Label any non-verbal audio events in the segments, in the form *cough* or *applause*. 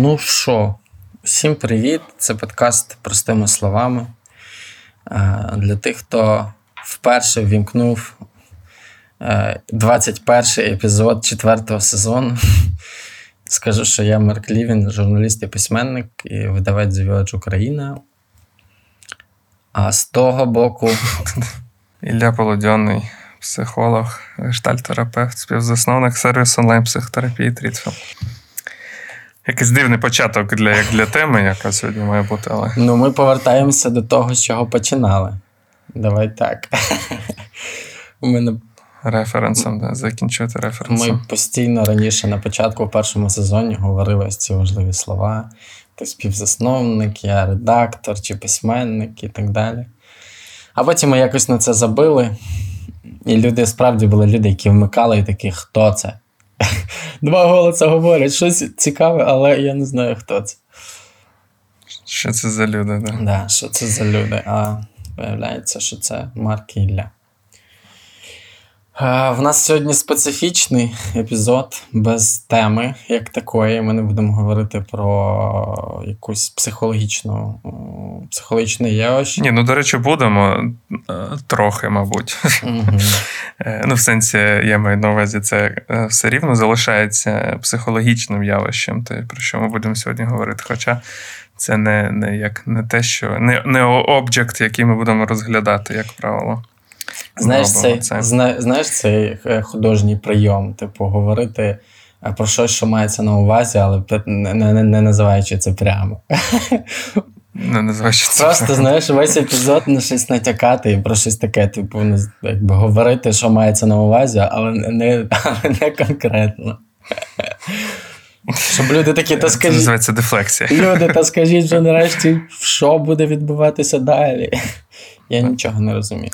Ну що, всім привіт! Це подкаст простими словами. Е, Для тих, хто вперше ввімкнув 21 епізод четвертого сезону. *laughs* Скажу, що я Марк Лівін, журналіст і письменник і видавець Village Україна. А з того боку. *laughs* Ілля Полудьонний, психолог, гештальтерапевт, співзасновник сервісу онлайн-психотерапії Трітфіл. Якийсь дивний початок для як для теми, яка сьогодні має бути, але. Ну, ми повертаємося до того, з чого починали. Давай так. У мене Референсом, да, закінчувати референсом. Ми постійно раніше на початку в першому сезоні говорили ось ці важливі слова. Ти співзасновник, я редактор чи письменник і так далі. А потім ми якось на це забили. І люди справді були люди, які вмикали і такі, хто це? *laughs* Два голоси говорять, щось цікаве, але я не знаю, хто це. Що це за люди, да? Да, що це за люди? А виявляється, що це Марк Ілля. Е, В нас сьогодні специфічний епізод без теми, як такої. Ми не будемо говорити про якусь психологічну психологічне явище. Ні, ну до речі, будемо е, трохи, мабуть. *laughs* Е, Ну, в сенсі, я маю на увазі, це е, все рівно залишається психологічним явищем, те, про що ми будемо сьогодні говорити. Хоча це не, не як не те, що не, не об'єкт, який ми будемо розглядати, як правило. Знаєш, цей, це. зна, знаєш цей е, художній прийом, типу, говорити е, про щось, що мається на увазі, але не, не, не називаючи це прямо. Не називаючи це. Просто, знаєш, весь епізод на щось натякати і про щось таке, типу, ну, якби говорити, що мається на увазі, але не, але не конкретно. Щоб люди такі, та Це скажіть, називається дефлексія. люди, та скажіть вже нарешті, що буде відбуватися далі. Я нічого не розумію.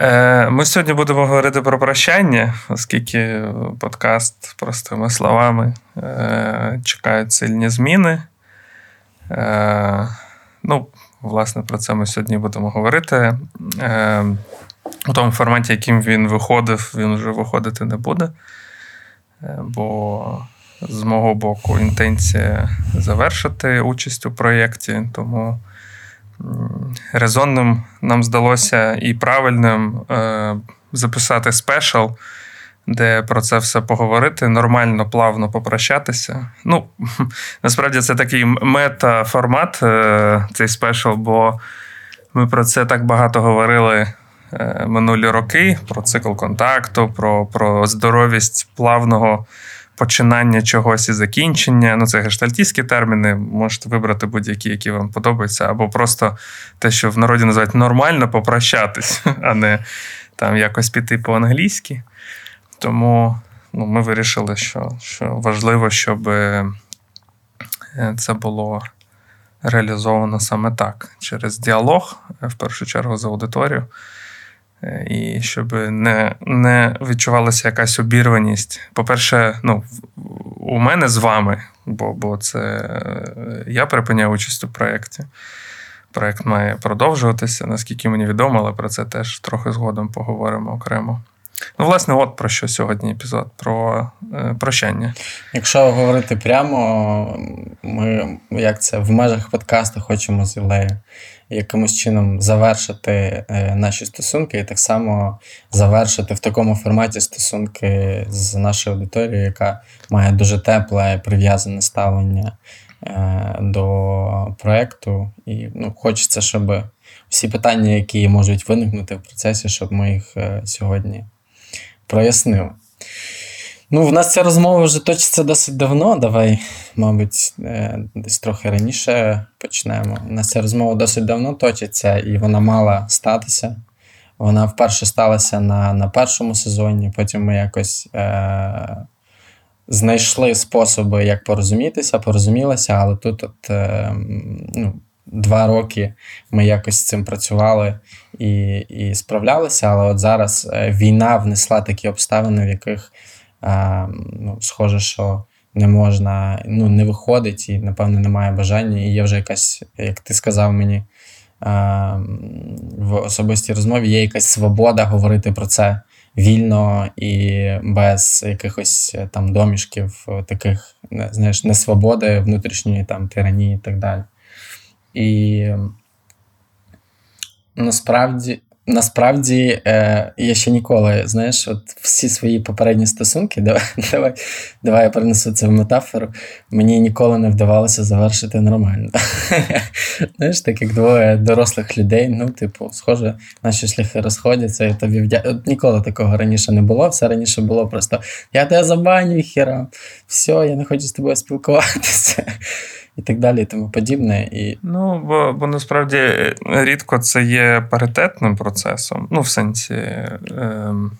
Е, Ми сьогодні будемо говорити про прощання, оскільки подкаст простими словами е, чекають сильні зміни. Е, Ну, власне, про це ми сьогодні будемо говорити. У тому форматі, яким він виходив, він вже виходити не буде. Бо з мого боку інтенція завершити участь у проєкті, тому резонним нам здалося і правильним е, записати спешл, де про це все поговорити, нормально, плавно попрощатися. Ну, *laughs* насправді це такий мета-формат, е, цей спешл, бо ми про це так багато говорили е, минулі роки: про цикл контакту, про, про здоровість плавного починання чогось і закінчення. Ну, це гештальтійські терміни. Можете вибрати будь-які, які вам подобаються, або просто те, що в народі називають нормально попрощатись, *laughs* а не там якось піти по-англійськи. Тому ну, ми вирішили, що, що важливо, щоб е, це було реалізовано саме так, через діалог, е, в першу чергу, з аудиторією. Е, І щоб не, не відчувалася якась обірваність. По-перше, ну, у мене з вами, бо, бо це е, я припиняю участь у проєкті. Проєкт має продовжуватися, наскільки мені відомо, але про це теж трохи згодом поговоримо окремо. Ну, власне, от про що сьогодні епізод: про е, прощання. Якщо говорити прямо, ми як це в межах подкасту хочемо з Ілею якимось чином завершити е, наші стосунки, і так само завершити в такому форматі стосунки з нашою аудиторією, яка має дуже тепле прив'язане ставлення е, до проекту. І ну, хочеться, щоб всі питання, які можуть виникнути в процесі, щоб ми їх е, сьогодні прояснили. Ну, в нас ця розмова вже точиться досить давно. Давай, мабуть, е, десь трохи раніше почнемо. У нас ця розмова досить давно точиться, і вона мала статися. Вона вперше сталася на, на першому сезоні, потім ми якось е, знайшли способи, як порозумітися, порозумілися, але тут от, е, ну, два роки ми якось з цим працювали і, і справлялися, але от зараз е, війна внесла такі обставини, в яких е, ну, схоже, що не можна, ну, не виходить і, напевно, немає бажання. І є вже якась, як ти сказав мені в особистій розмові, є якась свобода говорити про це вільно і без якихось е, там домішків, е, таких, знаєш, несвободи, внутрішньої там тиранії і так далі. І насправді, насправді е, я ще ніколи, знаєш, от всі свої попередні стосунки, *laughs* давай, давай, давай я перенесу це в метафору. Мені ніколи не вдавалося завершити нормально. *laughs* Знаєш, так як двоє дорослих людей, ну, типу, схоже, наші шляхи розходяться, і тобі вдя... От ніколи такого раніше не було. Все раніше було просто я тебе забаню, хіра, все, я не хочу з тобою спілкуватися. І так далі, і тому подібне. І Ну, бо, бо насправді е, рідко це є паритетним процесом. Ну, в сенсі. Ем,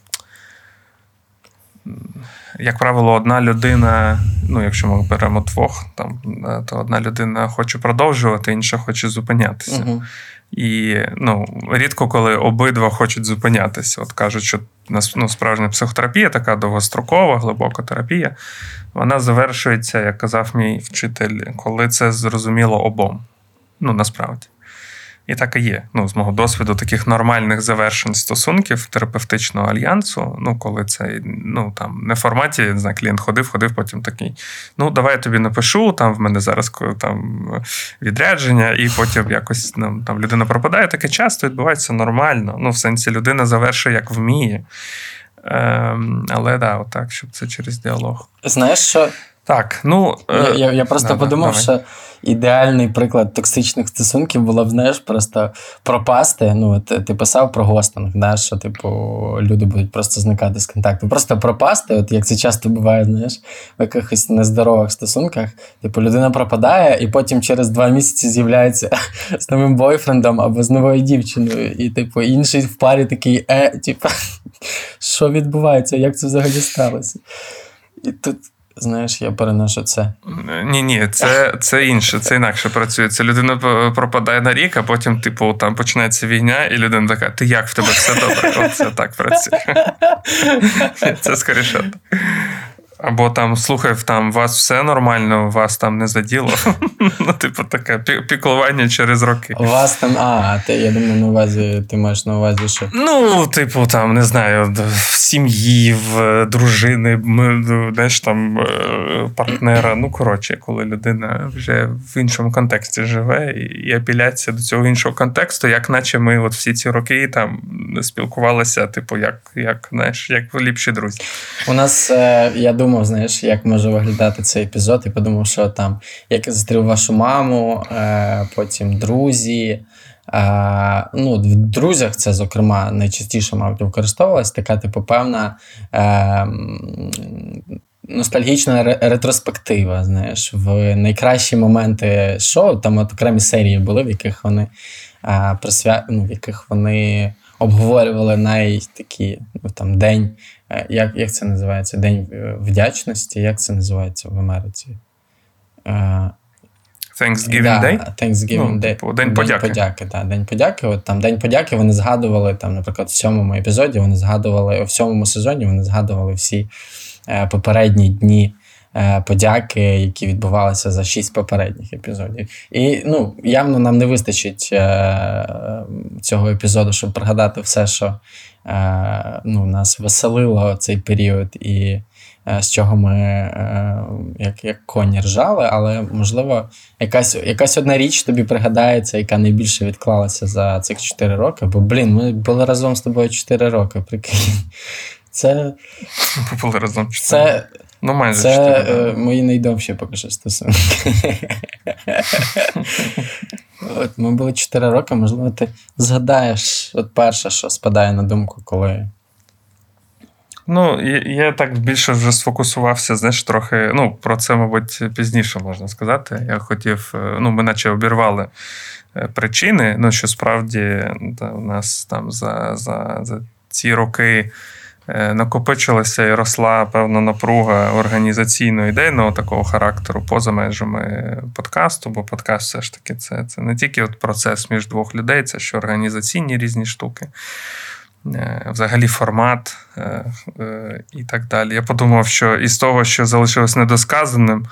як правило, одна людина, ну, якщо ми беремо двох, там, е, то одна людина хоче продовжувати, інша хоче зупинятися. Угу. І ну, рідко коли обидва хочуть зупинятися. От кажуть, що ну, справжня психотерапія, така довгострокова, глибока терапія, вона завершується, як казав мій вчитель, коли це зрозуміло обом. Ну, насправді. І так і є. Ну, з мого досвіду таких нормальних завершень стосунків терапевтичного альянсу, ну, коли це ну, там, не в форматі, не знаю, клієнт ходив, ходив, потім такий. Ну, давай я тобі напишу, там в мене зараз там відрядження, і потім якось ну, там людина пропадає. Таке часто відбувається нормально. Ну, в сенсі людина завершує як вміє. Ем, але да, отак, щоб це через діалог. Знаєш, що Так, ну. Я, е, я, я просто да-да, подумав, давай. що ідеальний приклад токсичних стосунків було б, знаєш, просто пропасти. Ну, от, ти писав про гостинг, да, що, типу, люди будуть просто зникати з контакту. Просто пропасти, от як це часто буває, знаєш, в якихось нездорових стосунках. Типу, людина пропадає, і потім через два місяці з'являється з новим бойфрендом або з новою дівчиною. І, типу, інший в парі такий, е, типу, *laughs* що відбувається, як це взагалі сталося? І тут. Знаєш, я переношу це. Ні, ні, це, це інше, це інакше працює. Це людина пропадає на рік, а потім, типу, там починається війна, і людина така: ти як в тебе все добре? От це так працює. *laughs* Це скоріше. так. Або там, слухай, там у вас все нормально, вас там не заділо. *laughs* Ну, типу, таке піклування через роки. У вас там, а, ти, я думаю, на увазі, ти маєш на увазі, що. Ну, типу, там, не знаю, в сім'ї, в е, дружини, ми, ну, знаєш, там е, партнера. Ну, коротше, коли людина вже в іншому контексті живе, і, апеляція до цього іншого контексту, як наче ми от всі ці роки там спілкувалися, типу, як, як, знаєш, як ліпші друзі. У нас, е, я думав, знаєш, як може виглядати цей епізод, і подумав, що там, як я зустрів вашу маму, е, потім друзі. Е, ну, в друзях це, зокрема, найчастіше, мабуть, використовувалась така, типу, певна. Е, Ностальгічна ретроспектива, знаєш, в найкращі моменти шоу, там от окремі серії були, в яких вони а, присвя... ну, в яких вони обговорювали найтакі, ну там день, е, як, як це називається? День е, вдячності, як це називається в Америці? Е, Thanksgiving да, Day. Thanksgiving Ну, Day. типу, День подяки. подяки, да, День подяки. От там День подяки вони згадували, там, наприклад, в сьомому епізоді вони згадували, в сьомому сезоні вони згадували всі е, попередні дні е, подяки, які відбувалися за шість попередніх епізодів. І ну, явно нам не вистачить е, цього епізоду, щоб пригадати все, що е, ну, нас веселило цей період, і е, з чого ми е, як, як коні ржали, але можливо, якась, якась одна річ тобі пригадається, яка найбільше відклалася за цих 4 роки. Бо, блін, ми були разом з тобою 4 роки, прикинь. *laughs* Це, Ми були разом чотири. це, Ну, майже це чотири, да. е, мої найдовші поки що стосунки. *laughs* От ми були 4 роки, можливо, ти згадаєш от перше, що спадає на думку, коли. Ну, я, я так більше вже сфокусувався, знаєш, трохи. Ну, про це, мабуть, пізніше можна сказати. Я хотів, е, ну, ми наче обірвали е, причини, ну, що справді та, у нас там за, за, за ці роки накопичилася і росла певна напруга організаційно ідейного такого характеру поза межами подкасту, бо подкаст все ж таки це, це не тільки от процес між двох людей, це ще організаційні різні штуки. Е, Взагалі формат е, е, і так далі. Я подумав, що із того, що залишилось недосказаним, Е,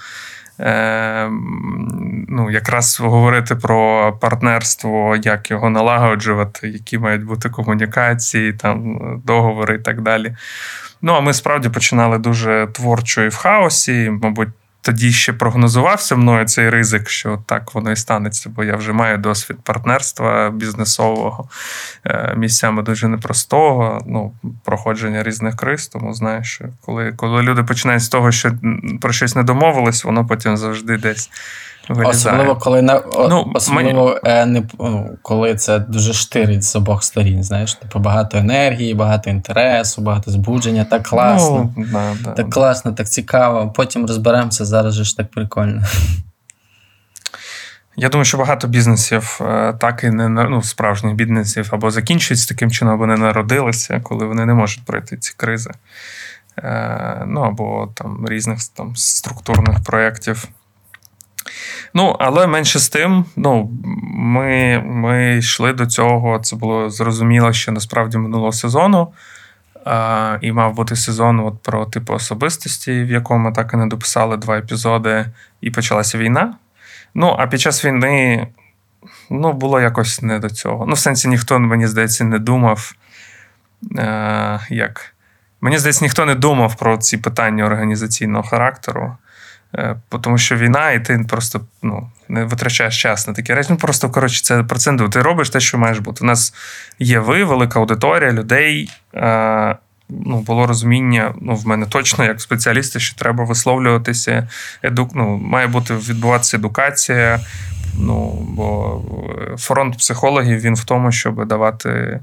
ну, якраз говорити про партнерство, як його налагоджувати, які мають бути комунікації, там, договори і так далі. Ну, а ми справді починали дуже творчо і в хаосі. Мабуть, тоді ще прогнозувався мною цей ризик, що так воно і станеться, бо я вже маю досвід партнерства бізнесового е, місцями дуже непростого, ну, проходження різних криз. Тому знаєш, що коли, коли люди починають з того, що про щось не домовились, воно потім завжди десь. Вилізає. Особливо, коли на Ну, особливо е, не ну, коли це дуже штирить з обох сторін. Знаєш, типу багато енергії, багато інтересу, багато збудження. Так класно. Ну, да, да. Так класно, так цікаво. Потім розберемося, зараз же ж так прикольно. Я думаю, що багато бізнесів е, так і не ну, справжніх бізнесів або закінчуються таким чином, або не народилися, коли вони не можуть пройти ці кризи. Е, Ну або там різних там, структурних проєктів. Ну, але менше з тим, ну, ми, ми йшли до цього. Це було зрозуміло ще насправді минулого сезону. А, і мав бути сезон от про типу особистості, в якому так і не дописали два епізоди, і почалася війна. Ну, а під час війни ну, було якось не до цього. Ну, в сенсі, ніхто, мені здається, не думав. Е, як? Мені здається, ніхто не думав про ці питання організаційного характеру. Е, тому що війна, і ти просто ну, не витрачаєш час на такі речі. Ну, просто, коротше, це про це не думаю. Ти робиш те, що маєш бути. У нас є ви, велика аудиторія людей. Е, ну, було розуміння, ну, в мене точно, як спеціаліста, що треба висловлюватися. Еду, ну, має бути відбуватися едукація. Ну, бо фронт психологів він в тому, щоб давати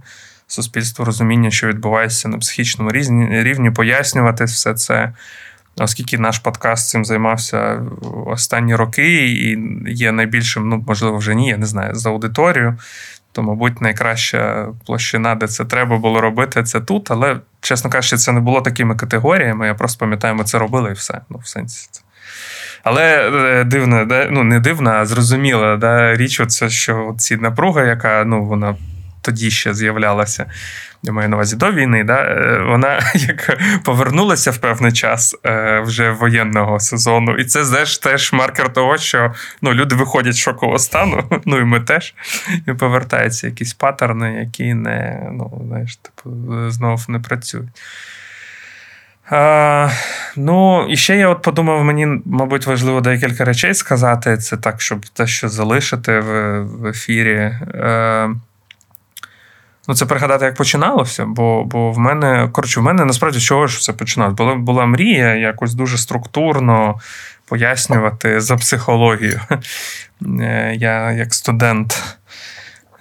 суспільству розуміння, що відбувається на психічному рівні, пояснювати все це. Оскільки наш подкаст цим займався останні роки і є найбільшим, ну, можливо, вже ні, я не знаю, за аудиторію, то, мабуть, найкраща площина, де це треба було робити, це тут. Але, чесно кажучи, це не було такими категоріями. Я просто пам'ятаю, ми це робили і все. Ну, в сенсі. Це. Але е, дивно, ну не дивно, а зрозуміла да? річ, оце, що ці напруга, яка ну, вона тоді ще з'являлася, я маю на увазі до війни, да? е, вона *laughs* як повернулася в певний час е, вже воєнного сезону. І це знаєш, теж маркер того, що ну, люди виходять з шокового стану, *laughs* ну і ми теж, і повертаються якісь паттерни, які не, ну, знаєш, типу, знов не працюють. А, ну, і ще я от подумав, мені, мабуть, важливо декілька речей сказати. Це так, щоб те, що залишити в, в ефірі. Е, ну, це пригадати, як починалося, бо, бо в мене, коротше, в мене насправді чого ж все починалося? Була, була мрія якось дуже структурно пояснювати за психологію. Е, Я як студент.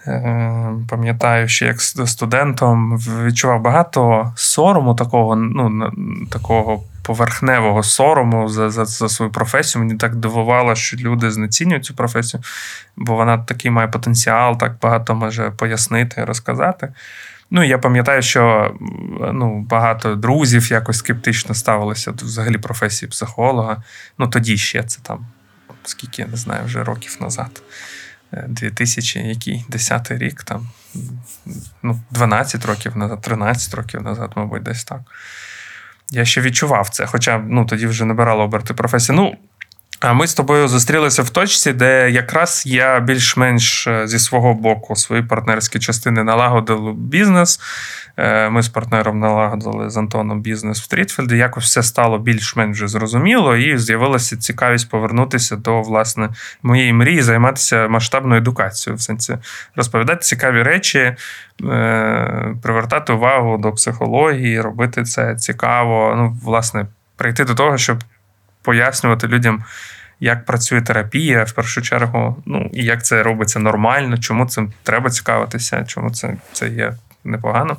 Е, Пам'ятаю, що як студентом відчував багато сорому, такого, ну, такого поверхневого сорому за, за, за свою професію. Мені так дивувало, що люди знецінюють цю професію, бо вона такий має потенціал, так багато може пояснити розказати. Ну, я пам'ятаю, що ну, багато друзів якось скептично ставилися до взагалі професії психолога. Ну, тоді ще це там, скільки я не знаю, вже років назад. Е, 2000, який 10 рік, там, ну, 12 років назад, 13 років назад, мабуть, десь так. Я ще відчував це, хоча ну, тоді вже набирало оберти професії. Ну, ми з тобою зустрілися в точці, де якраз я більш-менш е, зі свого боку свої партнерські частини налагодили бізнес. Е, Ми з партнером налагодили з Антоном бізнес в Стрітфілді. Якось все стало більш-менш зрозуміло, і з'явилася цікавість повернутися до власне моєї мрії, займатися масштабною едукацією, в сенсі розповідати цікаві речі, е, привертати увагу до психології, робити це цікаво. Ну, власне, прийти до того, щоб пояснювати людям, як працює терапія в першу чергу, ну і як це робиться нормально, чому цим треба цікавитися, чому це, це є непогано.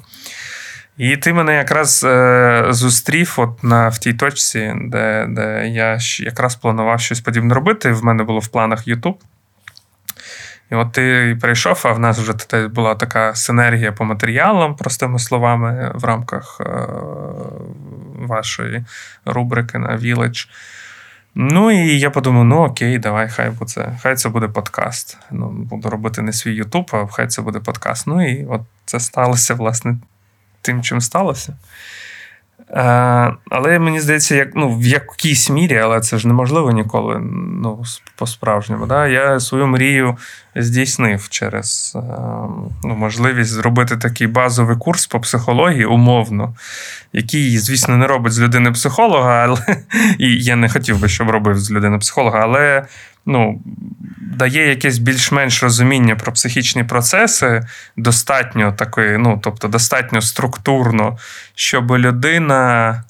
І ти мене якраз е, зустрів от на, в тій точці, де, де я якраз планував щось подібне робити. В мене було в планах YouTube. І от ти прийшов, а в нас вже була така синергія по матеріалам, простими словами, в рамках е, вашої рубрики на Village. Ну і я подумав: ну окей, давай, хай буде, хай це буде подкаст. Ну, буду робити не свій Ютуб, а хай це буде подкаст. Ну і от це сталося, власне, тим, чим сталося. Е, але мені здається, як, ну, в якійсь мірі, але це ж неможливо ніколи ну, по-справжньому. Да? Я свою мрію здійснив через е, ну, можливість зробити такий базовий курс по психології умовно, який, звісно, не робить з людини психолога, але *laughs* і я не хотів би, щоб робив з людини психолога, але ну, дає якесь більш-менш розуміння про психічні процеси, достатньо такої, ну, тобто достатньо структурно, щоб людина.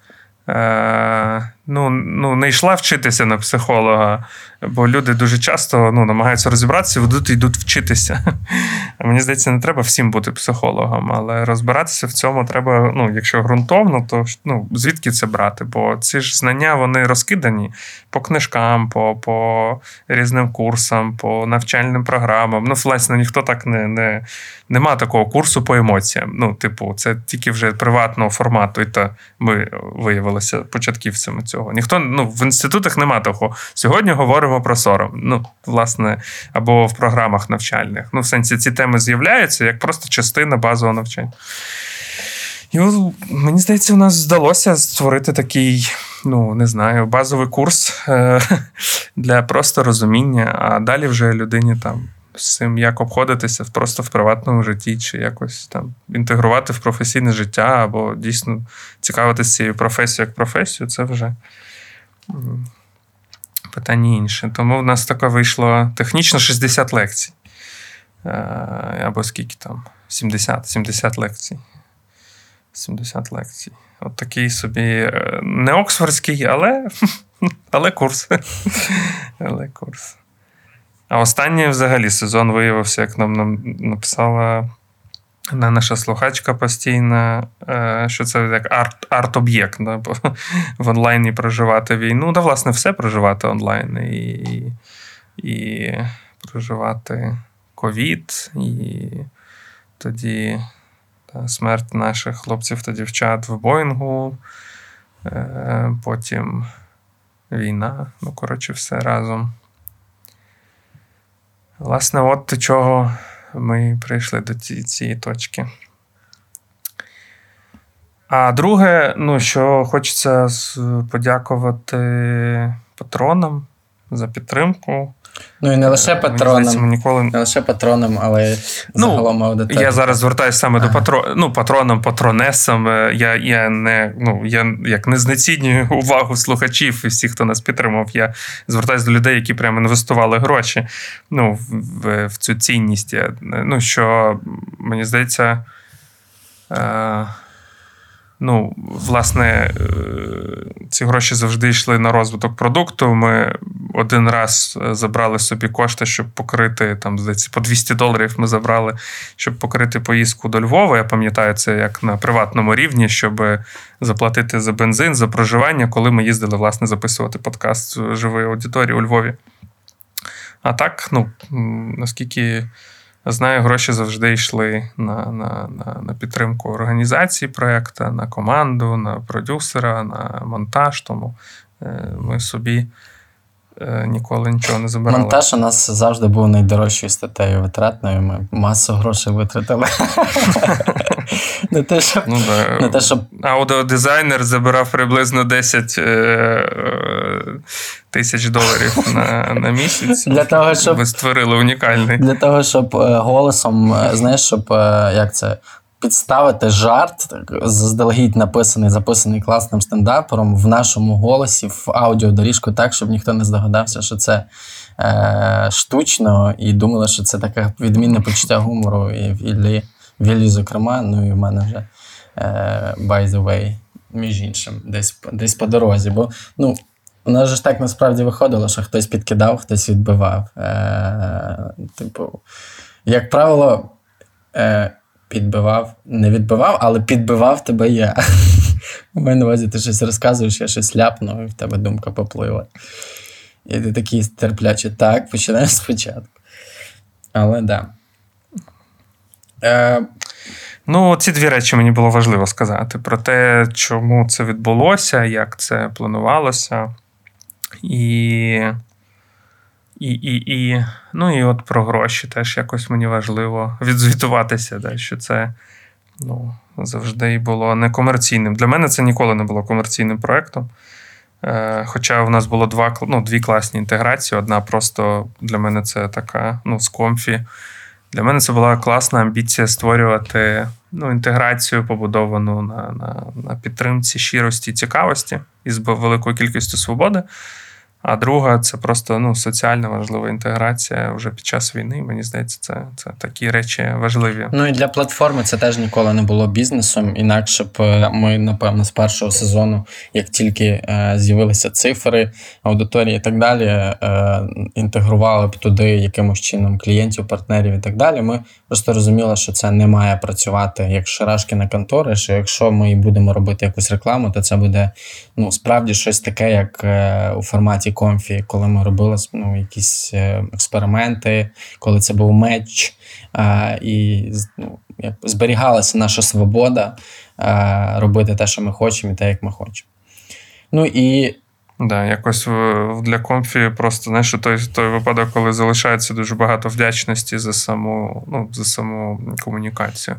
Е, ну, ну, не йшла вчитися на психолога, бо люди дуже часто ну, намагаються розібратися, ведуть і йдуть вчитися. *laughs* Мені здається, не треба всім бути психологом, але розбиратися в цьому треба, ну, якщо ґрунтовно, то ну, звідки це брати? Бо ці ж знання вони розкидані по книжкам, по по різним курсам, по навчальним програмам. Ну, власне, ніхто так не не, нема такого курсу по емоціям. Ну, типу, це тільки вже приватного формату, і то ми виявилися початківцями цього. Ніхто ну, в інститутах нема того. Сьогодні говоримо про сором. Ну, власне, або в програмах навчальних. Ну, в сенсі, ці теми з'являються як просто частина базового навчання. І мені здається, у нас вдалося створити такий, ну, не знаю, базовий курс е- *laughs* для просто розуміння, а далі вже людині там. З цим як обходитися просто в приватному житті, чи якось там інтегрувати в професійне життя, або дійсно цікавитися цією професією як професією, це вже питання інше. Тому в нас таке вийшло технічно 60 лекцій. Е, або скільки там? 70 70 лекцій. 70 лекцій. От такий собі е, не Оксфордський, але *laughs* але курс. *laughs* але курс. А останній взагалі сезон виявився, як нам, нам написала наша слухачка постійна, е, що це як арт, арт-об'єкт, да? бо в онлайні проживати війну. Да, власне, все проживати онлайн. І, і проживати ковід, і тоді та, смерть наших хлопців та дівчат в Боїнгу, е, потім війна. Ну, коротше, все разом. Власне, от чого ми прийшли до цієї точки. А друге, ну, що хочеться подякувати патронам за підтримку. Ну і не лише патронам, ніколи... не лише патронам, але ну, загалом аудиторії. Я зараз звертаюся саме ага. до патро... ну, патронам, патронесам. Е, я я не ну, я як не знецінюю *laughs* увагу слухачів і всіх, хто нас підтримав. Я звертаюся до людей, які прямо інвестували гроші ну, в, в цю цінність. Ну, що мені здається. Е- Ну, власне, е, ці гроші завжди йшли на розвиток продукту. Ми один раз е, забрали собі кошти, щоб покрити там, здається, по 200 доларів ми забрали, щоб покрити поїздку до Львова. Я пам'ятаю це як на приватному рівні, щоб заплатити за бензин, за проживання, коли ми їздили власне записувати подкаст живої аудиторії у Львові. А так, ну наскільки. Знаю, гроші завжди йшли на на, на, на підтримку організації проєкту, на команду, на продюсера, на монтаж. Тому е, ми собі е, ніколи нічого не забирали. Монтаж у нас завжди був найдорожчою статтею витратною. Ми масу грошей витратили. *laughs* *laughs* Не те, щоб... Ну, да. Не те, щоб... Аудіодизайнер забирав приблизно 10 е, тисяч доларів на на місяць. Для того, щоб... Ви створили унікальний. Для того, щоб е, голосом, е, знаєш, щоб як це. Підставити жарт, заздалегідь написаний, записаний класним стендапером в нашому голосі, в аудіодоріжку, так, щоб ніхто не здогадався, що це е, штучно, і думали, що це таке відмінне почуття гумору і Іллі. Віллі, зокрема, ну і в мене вже е, by the way, між іншим, десь десь по дорозі. Бо ну, у нас ж так насправді виходило, що хтось підкидав, хтось відбивав. Е, Типу, як правило, е, підбивав, не відбивав, але підбивав тебе я. *laughs* У мене на увазі ти щось розказуєш, я щось ляпну, і в тебе думка поплила. І ти такий терплячий, так, починаєш спочатку. Але так. Да. Е, Ну, ці дві речі мені було важливо сказати про те, чому це відбулося, як це планувалося. І і, і, і, ну, і от про гроші теж якось мені важливо відзвітуватися, да, що це ну, завжди було некомерційним. Для мене це ніколи не було комерційним проєктом. Е, Хоча у нас було два, ну, дві класні інтеграції. Одна просто для мене це така, ну, з Comfy. Для мене це була класна амбіція створювати ну, інтеграцію, побудовану на, на, на підтримці щирості і цікавості із великою кількістю свободи. А друга це просто ну, соціальна важлива інтеграція вже під час війни. Мені здається, це, це такі речі важливі. Ну і для платформи це теж ніколи не було бізнесом. Інакше б е, ми, напевно, з першого сезону, як тільки е, з'явилися цифри, аудиторії і так далі, е, інтегрували б туди якимось чином клієнтів, партнерів і так далі. Ми просто розуміли, що це не має працювати як шарашкіна контора. Що якщо ми будемо робити якусь рекламу, то це буде ну справді щось таке, як е, у форматі Comfy, коли ми робили ну, якісь е, експерименти, коли це був merch, е, і ну, зберігалася наша свобода е, робити те, що ми хочемо, і те, як ми хочемо. Ну і Да, якось в- для Comfy просто знаєш, той, той випадок, коли залишається дуже багато вдячності за саму, ну, за саму комунікацію.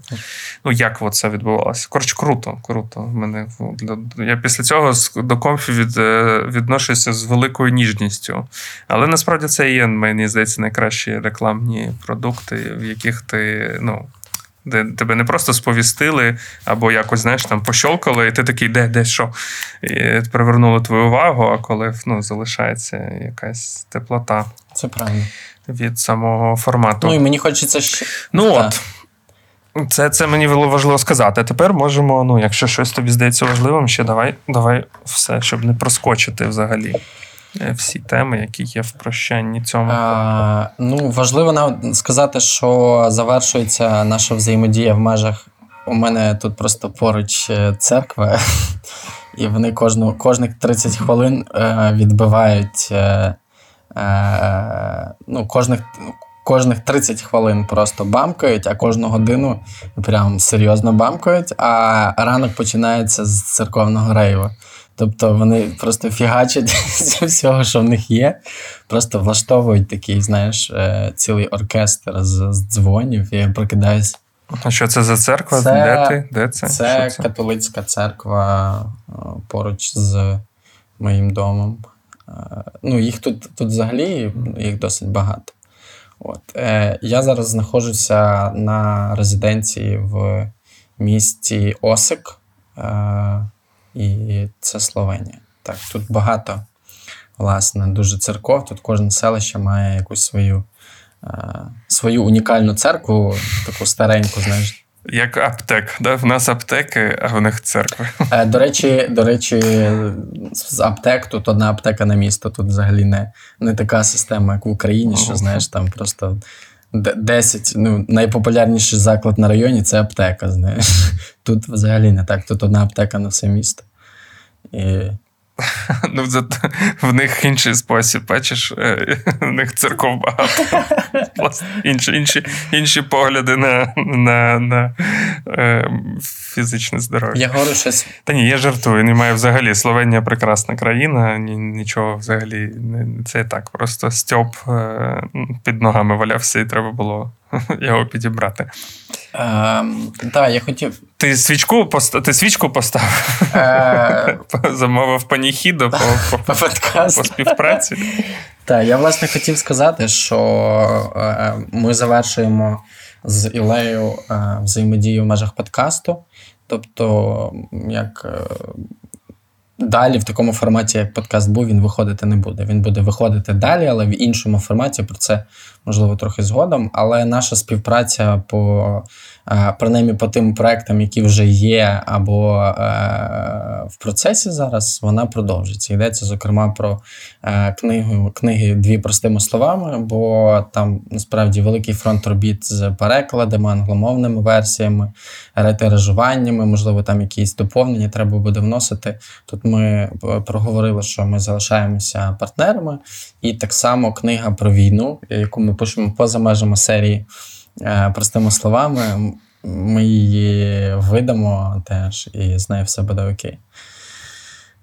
Ну, як це відбувалося? Коротше, круто, круто. В Мене, для- я після цього до Comfy від, е, відношуся з великою ніжністю. Але насправді це і є, мені здається, найкращі рекламні продукти, в яких ти, ну. Де тебе не просто сповістили, або якось, знаєш, там пощолкали, і ти такий, де, де, що? І привернули твою увагу, а коли ну, залишається якась теплота це правильно. від самого формату. Ну і мені хочеться ще. Ну Так. от. Це, це мені було важливо сказати. А тепер можемо, ну, якщо щось тобі здається важливим, ще давай, давай все, щоб не проскочити взагалі всі теми, які є в прощанні цьому. А, ну, важливо сказати, що завершується наша взаємодія в межах. У мене тут просто поруч е, церква, *laughs* і вони кожну, кожних 30 хвилин е, відбивають. Е, е, ну, кожних, кожних 30 хвилин просто бамкають, а кожну годину прям серйозно бамкають, а ранок починається з церковного рейву. Тобто вони просто фігачать *laughs* зі всього, що в них є, просто влаштовують такий, знаєш, е, цілий оркестр з, з дзвонів. І я прокидаюсь. А що це за церква? Це- Де ти? Де це? Це Що католицька церква е, поруч з моїм домом. Е, Ну, їх тут, тут взагалі їх досить багато. От. Я зараз знаходжуся на резиденції в місті Осик, і це Словенія. Так, тут багато, власне, дуже церков. Тут кожне селище має якусь свою, е, свою унікальну церкву, таку стареньку, знаєш, Як аптек. Да? В нас аптеки, а в них церкви. Е, До речі, до речі, з аптек тут одна аптека на місто. Тут взагалі не, не така система, як в Україні, що знаєш, там просто д- 10, ну, найпопулярніший заклад на районі це аптека. Знаєш. Тут взагалі не так. Тут одна аптека на все місто. І... *laughs* Ну, в них інший спосіб, бачиш, е, в них церков багато. *laughs* Інші, інші, інші погляди на, на, на е, фізичне здоров'я. Я говорю щось. Та ні, я жартую. Немає взагалі. Словенія прекрасна країна, нічого взагалі. Це так. Просто Стьоп е, під ногами валявся, і треба було *laughs* його підібрати. Е, так, я хотів. Ти свічку поста... ти свічку поставив? Е, *laughs* Замовив паніхіду по, по, *laughs* по співпраці. Так, я власне хотів сказати, що е, ми завершуємо з Ілею е, взаємодію в межах подкасту. Тобто, як е, далі в такому форматі, як подкаст був, він виходити не буде. Він буде виходити далі, але в іншому форматі про це можливо трохи згодом. Але наша співпраця по е, принаймні по тим проектам, які вже є, або е, в процесі зараз, вона продовжиться. Йдеться, зокрема, про е, книгу, книги дві простими словами, бо там насправді великий фронт робіт з перекладами, англомовними версіями, ретиражуваннями, можливо, там якісь доповнення треба буде вносити. Тут ми е, проговорили, що ми залишаємося партнерами, і так само книга про війну, яку ми пишемо поза межами серії. Е, Простими словами, ми її видамо теж, і з нею все буде окей.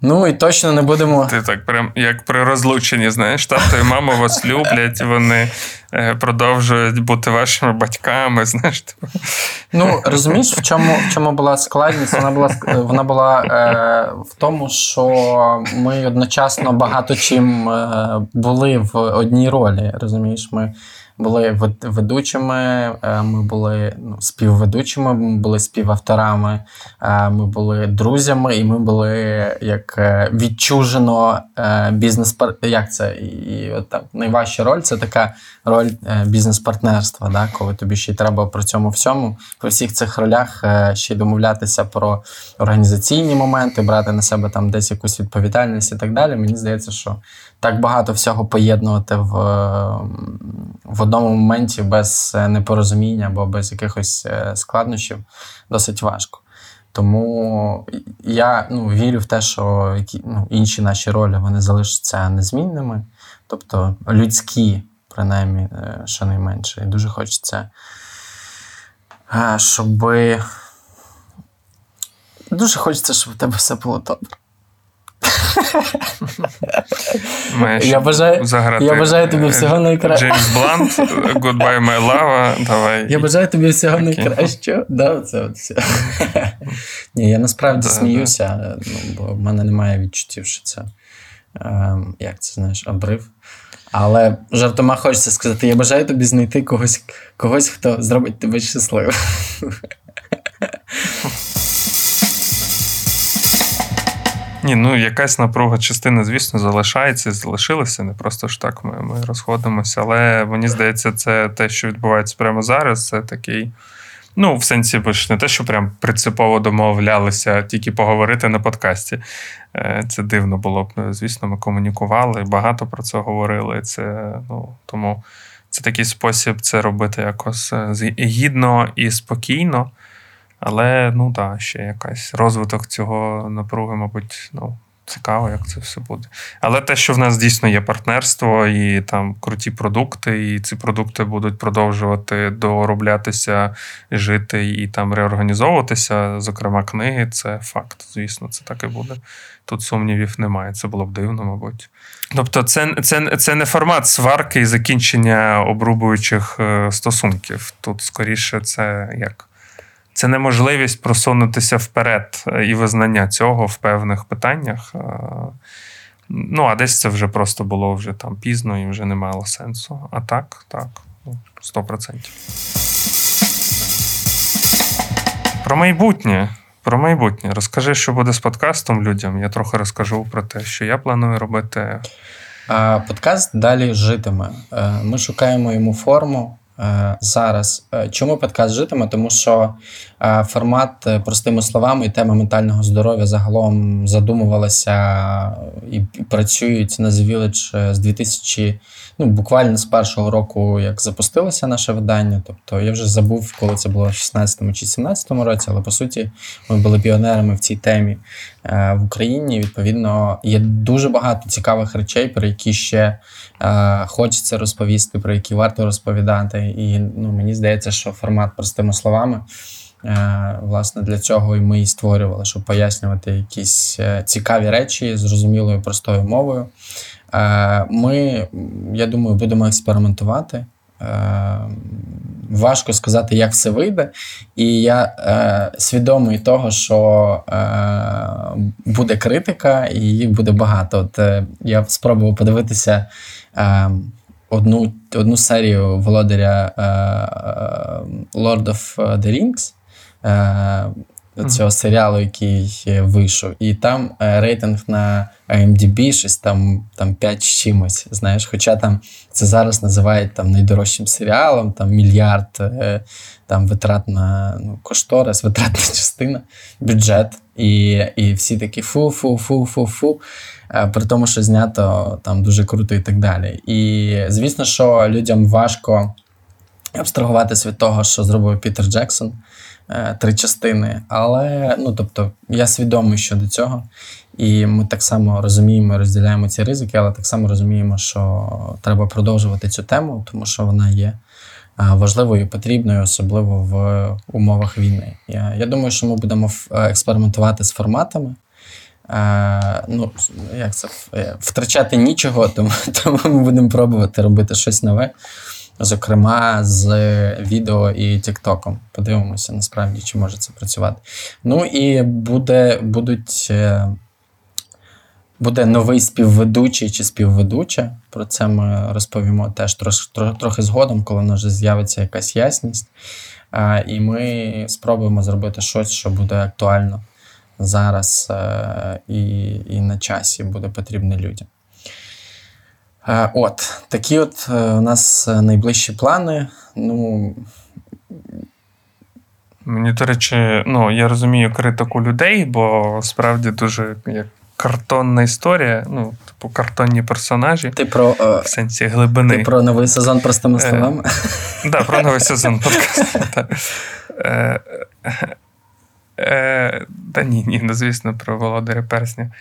Ну і точно не будемо. Ти так прям як при розлученні, знаєш, тато і мама вас люблять, вони е, продовжують бути вашими батьками. *laughs* знаєш. типу. Ну, розумієш, в чому в чому була складність? Вона була вона була е, в тому, що ми одночасно багато чим е, були в одній ролі. Розумієш, ми були ведучими, е, ми були ну, співведучими, ми були співавторами, е, ми були друзями, і ми були як е, відчужено бізнес Як це? І, от так найважча роль це така роль бізнес-партнерства, да? коли тобі ще й треба при цьому всьому, при всіх цих ролях ще й домовлятися про організаційні моменти, брати на себе там десь якусь відповідальність і так далі. Мені здається, що так багато всього поєднувати в, в одному моменті без е, непорозуміння або без якихось е, складнощів досить важко. Тому я ну, вірю в те, що які, ну, інші наші ролі вони залишаться незмінними, тобто людські, принаймні, е, щонайменше. І дуже хочеться, щоб. Дуже хочеться, щоб у тебе все було добре. Я бажаю, я бажаю тобі е, всього найкращого. Джеймс Блант, Goodbye, my love. Давай. Я бажаю тобі всього найкращого. Да, це от все. *laughs* Ні, я насправді Да, сміюся, ну, бо в мене немає відчуттів, що це ем, як це знаєш, обрив. Але жартома хочеться сказати: я бажаю тобі знайти когось, когось хто зробить тебе щасливим. *laughs* Ні, ну якась напруга частина, звісно, залишається, залишилася. Не просто ж так ми, ми розходимося. Але мені здається, це те, що відбувається прямо зараз. Це такий. Ну, в сенсі, ви ж не те, що прям принципово домовлялися тільки поговорити на подкасті. Е, Це дивно було б. Звісно, ми комунікували, багато про це говорили. Це, ну, тому це такий спосіб це робити якось е, гідно і спокійно. Але ну так, ще якась розвиток цього напруги, мабуть, ну, цікаво, як це все буде. Але те, що в нас дійсно є партнерство і там круті продукти, і ці продукти будуть продовжувати дороблятися, жити і там реорганізовуватися, зокрема, книги, це факт. Звісно, це так і буде. Тут сумнівів немає. Це було б дивно, мабуть. Тобто, це, це, це не формат сварки і закінчення обрубуючих е, стосунків. Тут скоріше це як. Це неможливість просунутися вперед е, і визнання цього в певних питаннях. Е, Ну, а десь це вже просто було вже там пізно і вже не мало сенсу. А так, так, ну, 100%. Про майбутнє. Про майбутнє. Розкажи, що буде з подкастом людям. Я трохи розкажу про те, що я планую робити. А, Подкаст далі житиме. Е, Ми шукаємо йому форму зараз. Е, Чому подкаст житиме? Тому що е, формат, е, простими словами, і тема ментального здоров'я загалом задумувалася і працюють на Village е, з 2000, ну буквально з першого року, як запустилося наше видання. Тобто я вже забув, коли це було в 16 чи 17 році, але по суті ми були піонерами в цій темі е, в Україні. Відповідно, є дуже багато цікавих речей, про які ще хочеться розповісти, про які варто розповідати. І ну, мені здається, що формат простими словами. Е, Власне, для цього і ми і створювали, щоб пояснювати якісь е, цікаві речі зрозумілою простою мовою. Е, Ми, я думаю, будемо експериментувати. Важко сказати, як все вийде. І я е, свідомий того, що е, буде критика, і їх буде багато. От е, я спробував подивитися е, одну, одну серію володаря е, Lord of the Rings. Е, Цього серіалу, який е, вийшов, і там е, рейтинг на IMDb щось там, там 5 з чимось. Знаєш, хоча там це зараз називають там найдорожчим серіалом, там мільярд там витрат на ну, кошторис, витратна *laughs* частина, бюджет. І, і всі такі фу-фу-фу-фу-фу. При тому, що знято там дуже круто і так далі. І звісно, що людям важко абстрагуватися від того, що зробив Пітер Джексон. Е, Три частини, але ну тобто я свідомий щодо цього, і ми так само розуміємо, розділяємо ці ризики, але так само розуміємо, що треба продовжувати цю тему, тому що вона є е, важливою і потрібною, особливо в умовах війни. Я, я думаю, що ми будемо е, експериментувати з форматами. Е, ну, як це, втрачати нічого, *laughs* тому, тому ми будемо пробувати робити щось нове. Зокрема, з відео і Тіктоком. Подивимося, насправді, чи може це працювати. Ну і буде, будуть, е, буде новий співведучий чи співведуча. Про це ми розповімо теж трош, тро- трохи згодом, коли в нас вже з'явиться якась ясність. Е, І ми спробуємо зробити щось, що буде актуально зараз е, і, і на часі буде потрібне людям. Е, От, такі от е, у нас е, найближчі плани. Ну, Мені, до речі, ну, я розумію критику людей, бо справді дуже як картонна історія, ну, типу, картонні персонажі ти про, в сенсі глибини. ти про новий сезон простими словами. Да, про новий сезон подкасту. *laughs* так. Та ні, ні, ну звісно, про Володаря Персня.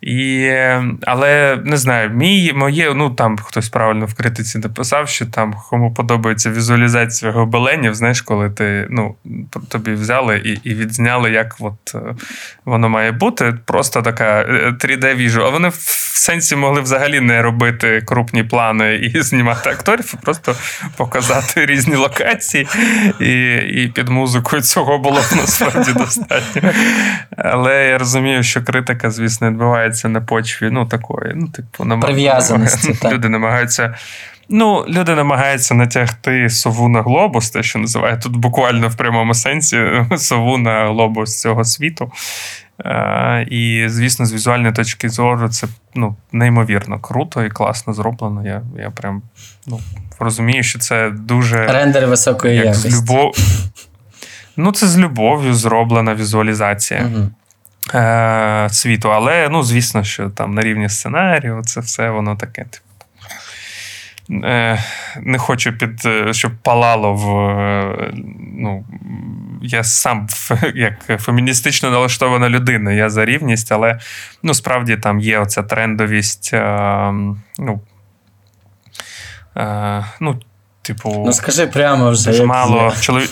І, е, але не знаю, мій, моє, ну там хтось правильно в критиці написав, що там кому подобається візуалізація гобеленів, знаєш, коли ти ну, тобі взяли і, і відзняли, як от, е, воно має бути. Просто така е, 3D-віжу. А вони в сенсі могли взагалі не робити крупні плани і *laughs* знімати акторів, а просто показати *laughs* різні локації. І, і під музику цього було насправді *laughs* достатньо. Але я розумію, що критика, звісно, відбувається на почві, ну, такої, ну, типу, намаг- Прив'язаності, *laughs* так. Люди намагаються. Ну, люди намагаються натягти сову на глобус, те, що називає тут буквально в прямому сенсі *laughs* сову на глобус цього світу. Е, і, звісно, з візуальної точки зору, це ну, неймовірно круто і класно зроблено. Я, я прям ну, розумію, що це дуже Рендери високої як якості. з любов... *laughs* Ну, це з любов'ю зроблена візуалізація Мгм. Е, світу. Але, ну, звісно, що там на рівні сценарію це все воно таке. Типу. Е, не хочу під, е, щоб палало в. е, Ну, я сам *laughs* як феміністично налаштована людина, я за рівність, але ну, справді там є оця трендовість. Ну, ну, типу, Ну скажи прямо вже. дуже як мало є.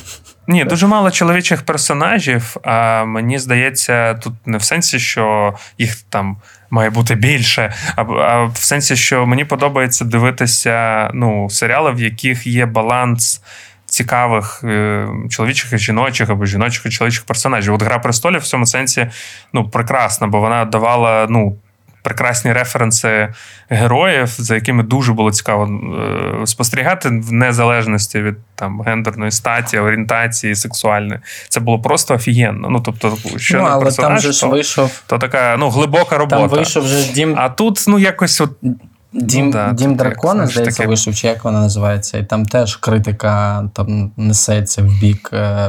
Ні, дуже мало чоловічих персонажів. А мені здається, тут не в сенсі, що їх там має бути більше, а, а в сенсі, що мені подобається дивитися ну, серіали, в яких є баланс. Цікавих е, чоловічих і жіночих або жіночих і чоловічих персонажів. От Гра престолів в цьому сенсі ну, прекрасна, бо вона давала ну, прекрасні референси героїв, за якими дуже було цікаво е, спостерігати в незалежності від там гендерної статі, орієнтації, сексуальної. Це було просто офігенно. Ну тобто, що ну, але персонаж, там же ж то, вийшов. то така ну, глибока робота. Там вийшов вже дім, А тут, ну, якось от дім, ну, да, дім як, дракона, здається, таке- вийшов, чи як вона називається, і там теж критика там несеться в бік. Е...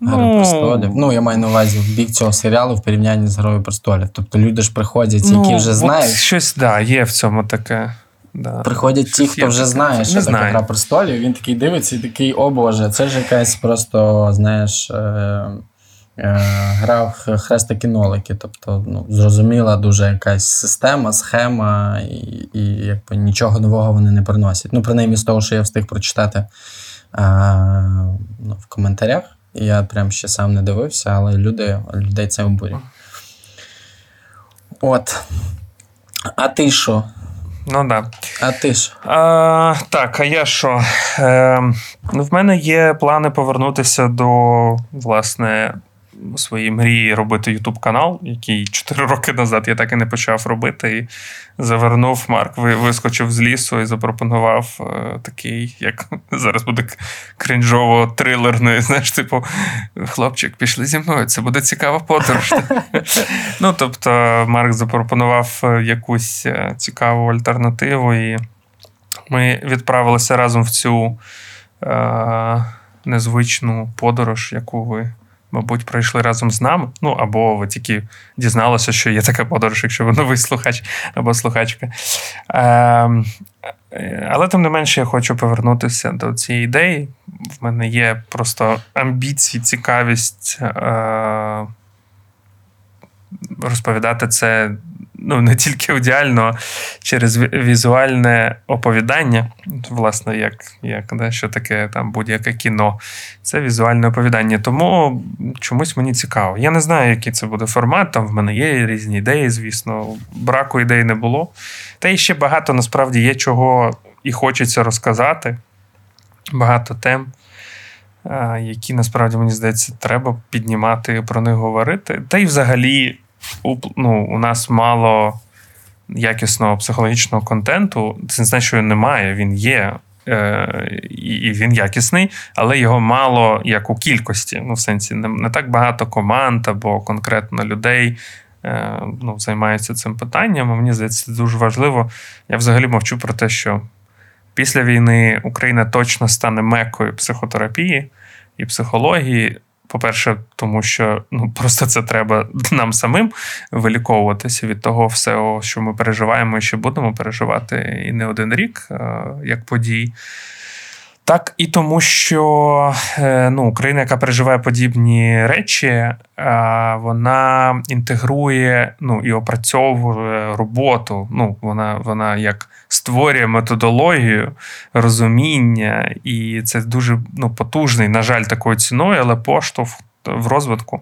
Гри Ну, престолів. Ну, я маю на увазі в бік цього серіалу в порівнянні з Грою престолів. Тобто люди ж приходять, які вже Ну, от знають. Щось, да, є в цьому таке. Да. Приходять ті, хто вже знає, що таке знаю. Гра престолів. Він такий дивиться і такий, о Боже, це ж якась просто, знаєш, е, е, гра в х- хрестики-нолики. Тобто, ну, зрозуміла дуже якась система, схема, і, і якби нічого нового вони не приносять. Ну, принаймні з того, що я встиг прочитати е, ну, в коментарях. Я прям ще сам не дивився, але люди, людей це обурює. От. А ти що? Ну да. А ти що? А, так, а я що? Е, ну, в мене є плани повернутися до власне своєї мрії робити Ютуб канал, який 4 роки назад я так і не почав робити. І завернув Марк, вискочив з лісу і запропонував е, такий, як *laughs* зараз буде крінжово трилерний. Знаєш, типу, хлопчик, пішли зі мною, це буде цікава подорож. *laughs* ну, тобто, Марк запропонував е, якусь е, цікаву альтернативу, і ми відправилися разом в цю е, незвичну подорож, яку ви, мабуть, пройшли разом з нами. Ну, або ви тільки дізналися, що є така подорож, якщо ви новий слухач або слухачка. Е, е, але тим не менше, я хочу повернутися до цієї ідеї. В мене є просто амбіції, цікавість е, розповідати це ну, не тільки аудіально, через візуальне оповідання. Власне, як, як да, що таке там будь-яке кіно. Це візуальне оповідання. Тому чомусь мені цікаво. Я не знаю, який це буде формат. Там в мене є різні ідеї, звісно. Браку ідей не було. Та і ще багато насправді є чого і хочеться розказати. Багато тем, які насправді мені здається, треба піднімати про них говорити. Та й взагалі ну, у нас мало якісного психологічного контенту. Це не значить, що немає, він є. е, і він якісний, але його мало як у кількості. Ну, в сенсі, не, не так багато команд або конкретно людей е, ну, займаються цим питанням. Мені здається, це дуже важливо. Я взагалі мовчу про те, що після війни Україна точно стане мекою психотерапії і психології. По-перше, тому що ну *laughs* просто це треба нам самим виліковуватися від того всього, що ми переживаємо і ще будемо переживати і не один рік як подій. Так і тому, що е, ну, Україна, яка переживає подібні речі, вона інтегрує ну, і опрацьовує роботу. Ну, Вона вона як створює методологію, розуміння, і це дуже ну, потужний, на жаль, такою ціною, але поштовх в розвитку.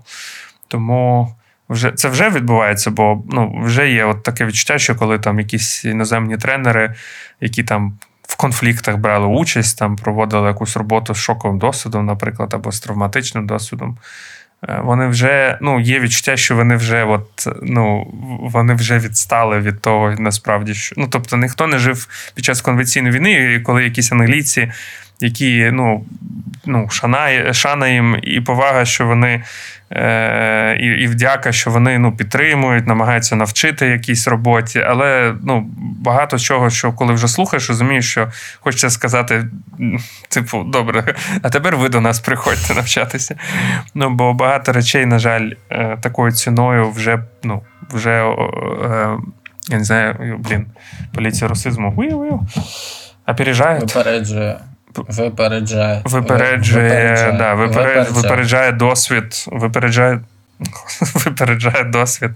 Тому вже це вже відбувається, бо ну, вже є от таке відчуття, що коли там якісь іноземні тренери, які там в конфліктах брали участь, там проводили якусь роботу з шоковим досвідом, наприклад, або з травматичним досвідом. Е, Вони вже ну, є відчуття, що вони вже от, ну, вони вже відстали від того, насправді, що ну, тобто ніхто не жив під час конвенційної війни, коли якісь англійці, які ну, ну, шана, шана їм і повага, що вони е, і, і вдяка, що вони ну, підтримують, намагаються навчити якійсь роботі. Але ну, багато чого, що коли вже слухаєш, розумієш, що хочеться сказати: типу, добре, а тепер ви до нас приходьте навчатися. Ну, бо багато речей, на жаль, е, такою ціною вже, ну, вже е, я не знаю, блін, поліція расизму. Уй-уй. Опережають. Випереджує. Випереджає. Да, Випереджає. випереджає досвід, випереджає, *laughs* випереджає досвід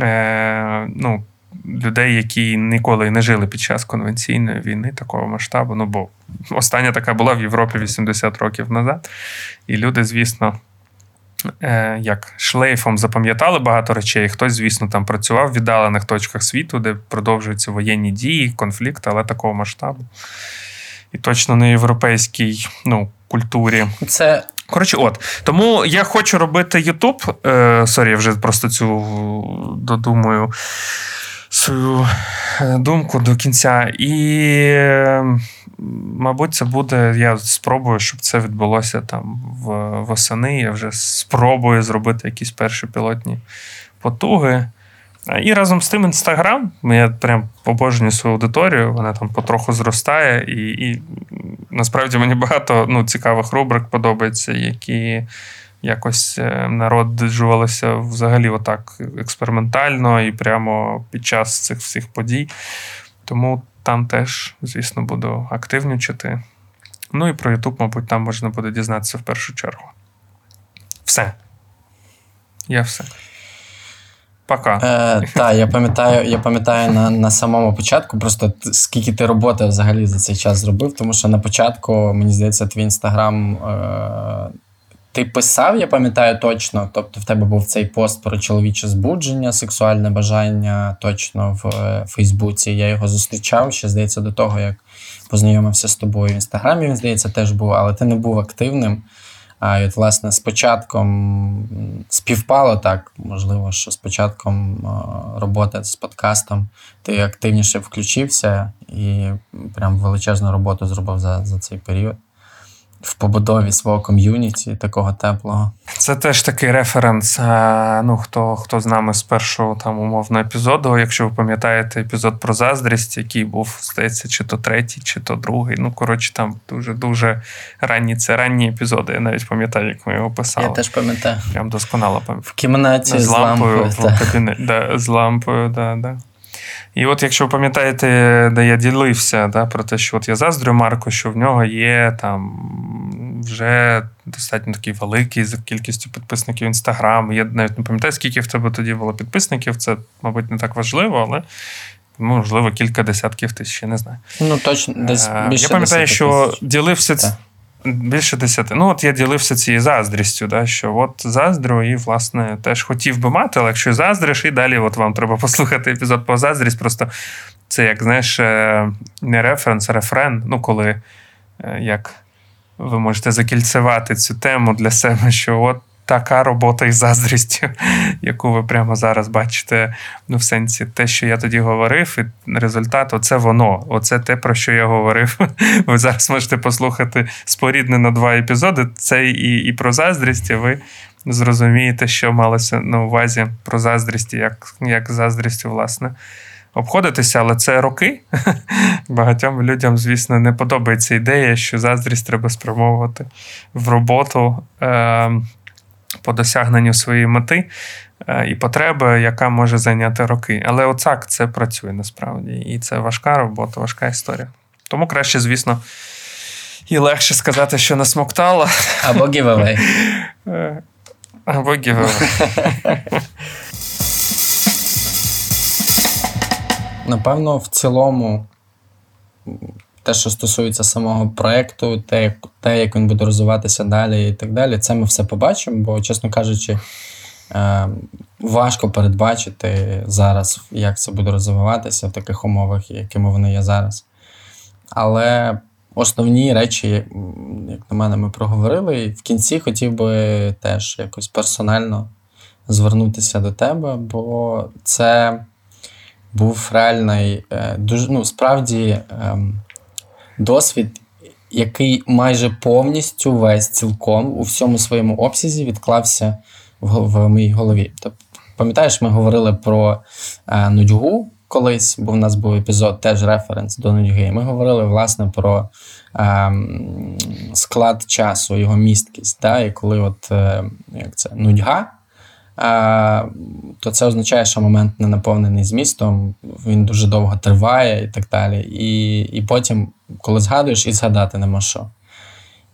е, ну, людей, які ніколи не жили під час конвенційної війни такого масштабу. Ну, бо остання така була в Європі 80 років назад. І люди, звісно, е, як шлейфом запам'ятали багато речей. Хтось, звісно, там працював в віддалених точках світу, де продовжуються воєнні дії, конфлікти, але такого масштабу. І точно не європейській ну, культурі. Це Коротше, от. Тому я хочу робити YouTube. Е, сорі, я вже просто цю додумаю свою е, думку до кінця. І, мабуть, це буде. Я спробую, щоб це відбулося там в, восени. Я вже спробую зробити якісь перші пілотні потуги. І разом з тим Інстаграм. Я прям обожнюю свою аудиторію, вона там потроху зростає, і, і насправді мені багато ну, цікавих рубрик подобається, які якось е, народжувалися взагалі отак експериментально і прямо під час цих всіх подій. Тому там теж, звісно, буду активнічати. Ну і про YouTube, мабуть, там можна буде дізнатися в першу чергу. Все. Я все. Пока. Е, та, я пам'ятаю, я пам'ятаю на, на самому початку, просто скільки ти роботи взагалі за цей час зробив, тому що на початку, мені здається, твій інстаграм. Е, ти писав, я пам'ятаю точно. Тобто в тебе був цей пост про чоловіче збудження, сексуальне бажання точно в е, Фейсбуці. Я його зустрічав ще, здається, до того, як познайомився з тобою в інстаграмі. Він, здається, теж був, але ти не був активним. А і от, власне, з початком співпало так, можливо, що з початком роботи з подкастом ти активніше включився і прям величезну роботу зробив за, за цей період в побудові свого ком'юніті, такого теплого. Це теж такий референс. е, Ну, хто, хто з нами з першого там умовно епізоду, якщо ви пам'ятаєте епізод про заздрість, який був, здається, чи то третій, чи то другий. Ну, коротше, там дуже-дуже ранні. Це ранні епізоди. Я навіть пам'ятаю, як ми його писали. Я теж пам'ятаю. Прям досконало пам'ятаю. В кімнаті з лампою з лампою, да, да. І от, якщо ви пам'ятаєте, де я ділився да, про те, що от я заздрю Марку, що в нього є там вже достатньо такий великий за кількістю підписників Інстаграм. Я навіть не пам'ятаю, скільки в тебе тоді було підписників. Це, мабуть, не так важливо, але можливо кілька десятків тисяч, я не знаю. Ну, точно, десь Е, більше Я пам'ятаю, 10 що ділився Так. Більше десяти. Ну, от я ділився цією заздрістю, да, що от заздрю, і, власне, теж хотів би мати, але якщо заздриш, і далі от вам треба послухати епізод про заздрість. Просто це, як знаєш, е, не референс, а рефрен. Ну, коли е, як ви можете закільцевати цю тему для себе, що от. Така робота із заздрістю, *laughs* яку ви прямо зараз бачите. Ну, в сенсі, те, що я тоді говорив, і результат оце воно. Оце те, про що я говорив. *laughs* Ви зараз можете послухати споріднено два епізоди. Це і, і про заздрість, і ви зрозумієте, що малося на увазі про заздрість, як, як заздрістю, власне, обходитися, але це роки. *laughs* Багатьом людям, звісно, не подобається ідея, що заздрість треба спрямовувати в роботу. Е- по досягненню своєї мети е, і потреби, яка може зайняти роки. Але оцак це працює насправді. І це важка робота, важка історія. Тому краще, звісно, і легше сказати, що насмоктала. Або giveaway. Е, Або giveaway. Напевно, в цілому, те, що стосується самого проєкту, те, як- те, як він буде розвиватися далі і так далі, це ми все побачимо, бо, чесно кажучи, е, важко передбачити зараз, як це буде розвиватися в таких умовах, якими вони є зараз. Але основні речі, як на мене, ми проговорили. І в кінці хотів би теж якось персонально звернутися до тебе, бо це був реальний, е, дуже, ну, справді ем, досвід, який майже повністю весь цілком у всьому своєму обсязі відклався в, в моїй голові. Тобто, пам'ятаєш, ми говорили про е, нудьгу колись, бо в нас був епізод теж референс до нудьги. Ми говорили власне про ем, склад часу, його місткість. Да? І коли от, е, як це, нудьга. То це означає, що момент не наповнений змістом, він дуже довго триває і так далі. І, і потім, коли згадуєш, і згадати нема що.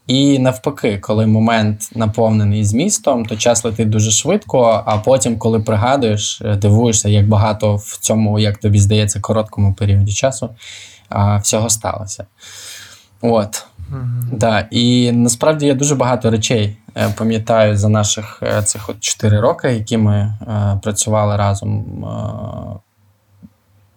І навпаки, коли момент наповнений змістом, то час летить дуже швидко, а потім, коли пригадуєш, е, дивуєшся, як багато в цьому, як тобі здається, короткому періоді часу всього сталося. От. Да, і насправді я дуже багато речей пам'ятаю за наших е, цих от 4 роки, які ми е, працювали разом. Е,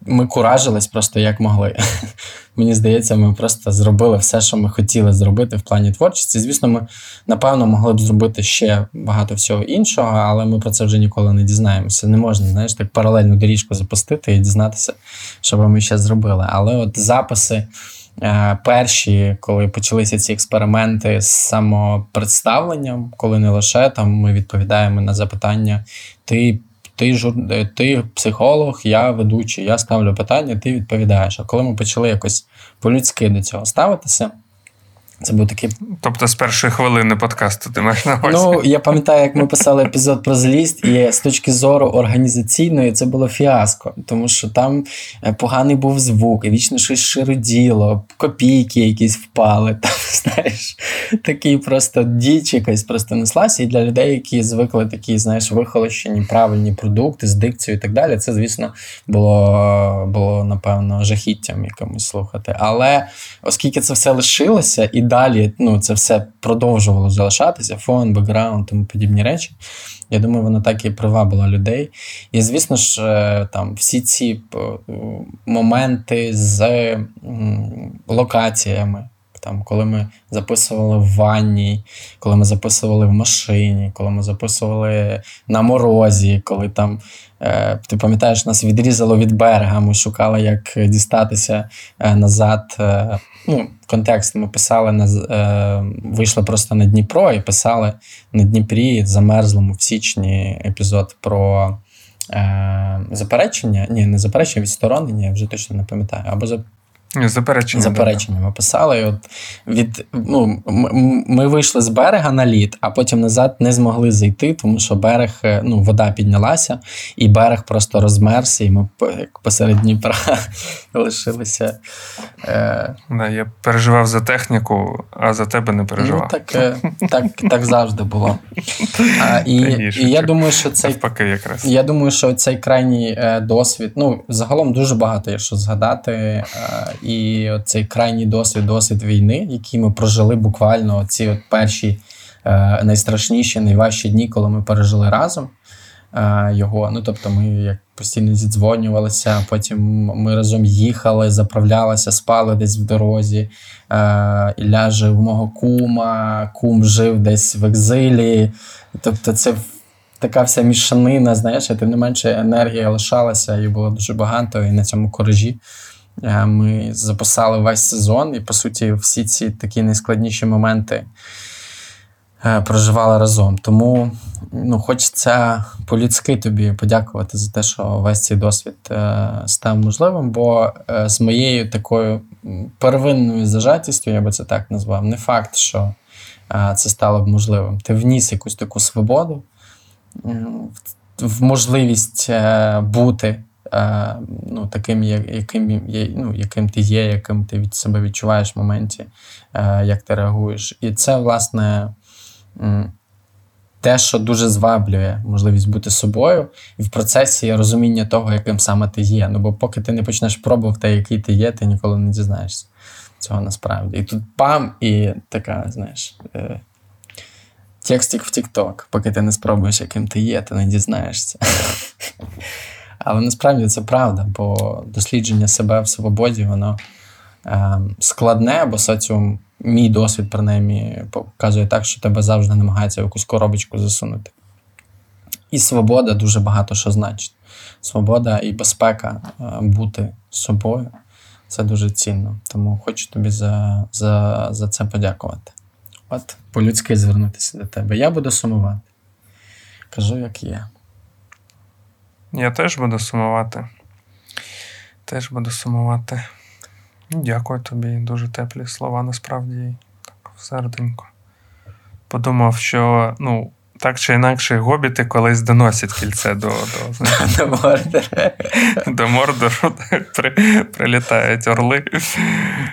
ми куражились просто як могли. *laughs* Мені здається, ми просто зробили все, що ми хотіли зробити в плані творчості. Звісно, ми напевно могли б зробити ще багато всього іншого, але ми про це вже ніколи не дізнаємося. Не можна, знаєш, так паралельну доріжку запустити і дізнатися, що би ми ще зробили. Але от записи. Е, Перші, коли почалися ці експерименти з самопредставленням, коли не лише там ми відповідаємо на запитання, ти, ти, жур... е, ти психолог, я ведучий, я ставлю питання, ти відповідаєш. А коли ми почали якось по-людськи до цього ставитися, це був такий Тобто з першої хвилини подкасту ти маєш на увазі. Ну, я пам'ятаю, як ми писали епізод про злість, і з точки зору організаційної це було фіаско, тому що там е, поганий був звук, і вічно щось широділо, копійки якісь впали. *laughs* Там, знаєш, такий просто діч якась просто неслася. І для людей, які звикли такі, знаєш, вихолощені, правильні продукти з дикцією і так далі, це, звісно, було, було напевно, жахіттям якомусь слухати. Але оскільки це все лишилося, і далі ну, це все продовжувало залишатися, фон, бекграунд, тому подібні речі. Я думаю, воно так і привабило людей. І, звісно ж, е, там всі ці е, моменти з локаціями. Там, коли ми записували в ванні, коли ми записували в машині, коли ми записували на морозі, коли там, е, ти пам'ятаєш, нас відрізало від берега, ми шукали, як дістатися е, назад. Ну, контекст ми писали на е, вийшли просто на Дніпро і писали на Дніпрі замерзлому в січні епізод про е, заперечення. Ні, не заперечення, відсторонення, я вже точно не пам'ятаю. Або Заперечення. Заперечення ми писали. І От від, ну, ми вийшли з берега на лід, а потім назад не змогли зайти, тому що берег, е, ну, вода піднялася, і берег просто розмерся, і ми як посеред Дніпра *laughs* лишилися. Е, Да, я переживав за техніку, а за тебе не переживав. Ну, так, е, так, так завжди було. А, і, і я думаю, що цей якраз. Я думаю, що цей крайній досвід, ну, загалом дуже багато є що згадати. І цей крайній досвід, досвід війни, який ми прожили буквально ці от перші е, найстрашніші, найважчі дні, коли ми пережили разом е, його. Ну, тобто, ми як постійно зідзвонювалися, потім ми разом їхали, заправлялися, спали десь в дорозі. Е, Ілля жив мого кума, кум жив десь в екзилі. Тобто, це така вся мішанина, знаєш, тим не менше енергія лишалася, і було дуже багато. І на цьому коражі е, ми записали весь сезон, і по суті, всі ці такі найскладніші моменти е, проживали разом. Тому ну, хочеться по-людськи тобі подякувати за те, що весь цей досвід е, став можливим. Бо е, з моєю такою первинною зажатістю, я би це так назвав, не факт, що е, це стало б можливим. Ти вніс якусь таку свободу в- можливість е, бути е, ну, таким, яким, ну, яким ти є, яким ти від себе відчуваєш в моменті, е, як ти реагуєш. І це, власне, те, що дуже зваблює можливість бути собою, і в процесі розуміння того, яким саме ти є. Ну, бо поки ти не почнеш пробувати, який ти є, ти ніколи не дізнаєшся цього насправді. І тут пам, і така, знаєш. Е, Текстик в TikTok, поки ти не спробуєш, яким ти є, ти не дізнаєшся. *laughs* Але насправді це правда, бо дослідження себе в свободі, воно е, складне, бо соціум, мій досвід, принаймні, показує так, що тебе завжди намагається в якусь коробочку засунути. І свобода дуже багато що значить. Свобода і безпека е, бути собою це дуже цінно. Тому хочу тобі за, за, за це подякувати. От, по-людськи звернутися до тебе. Я буду сумувати. Кажу, як є. Я теж буду сумувати. Теж буду сумувати. Дякую тобі. Дуже теплі слова, насправді, так, серденько. Подумав, що ну, так чи інакше, гобіти колись доносять кільце до, до, *laughs* До Мордора. до Мордору, *laughs* прилітають орли.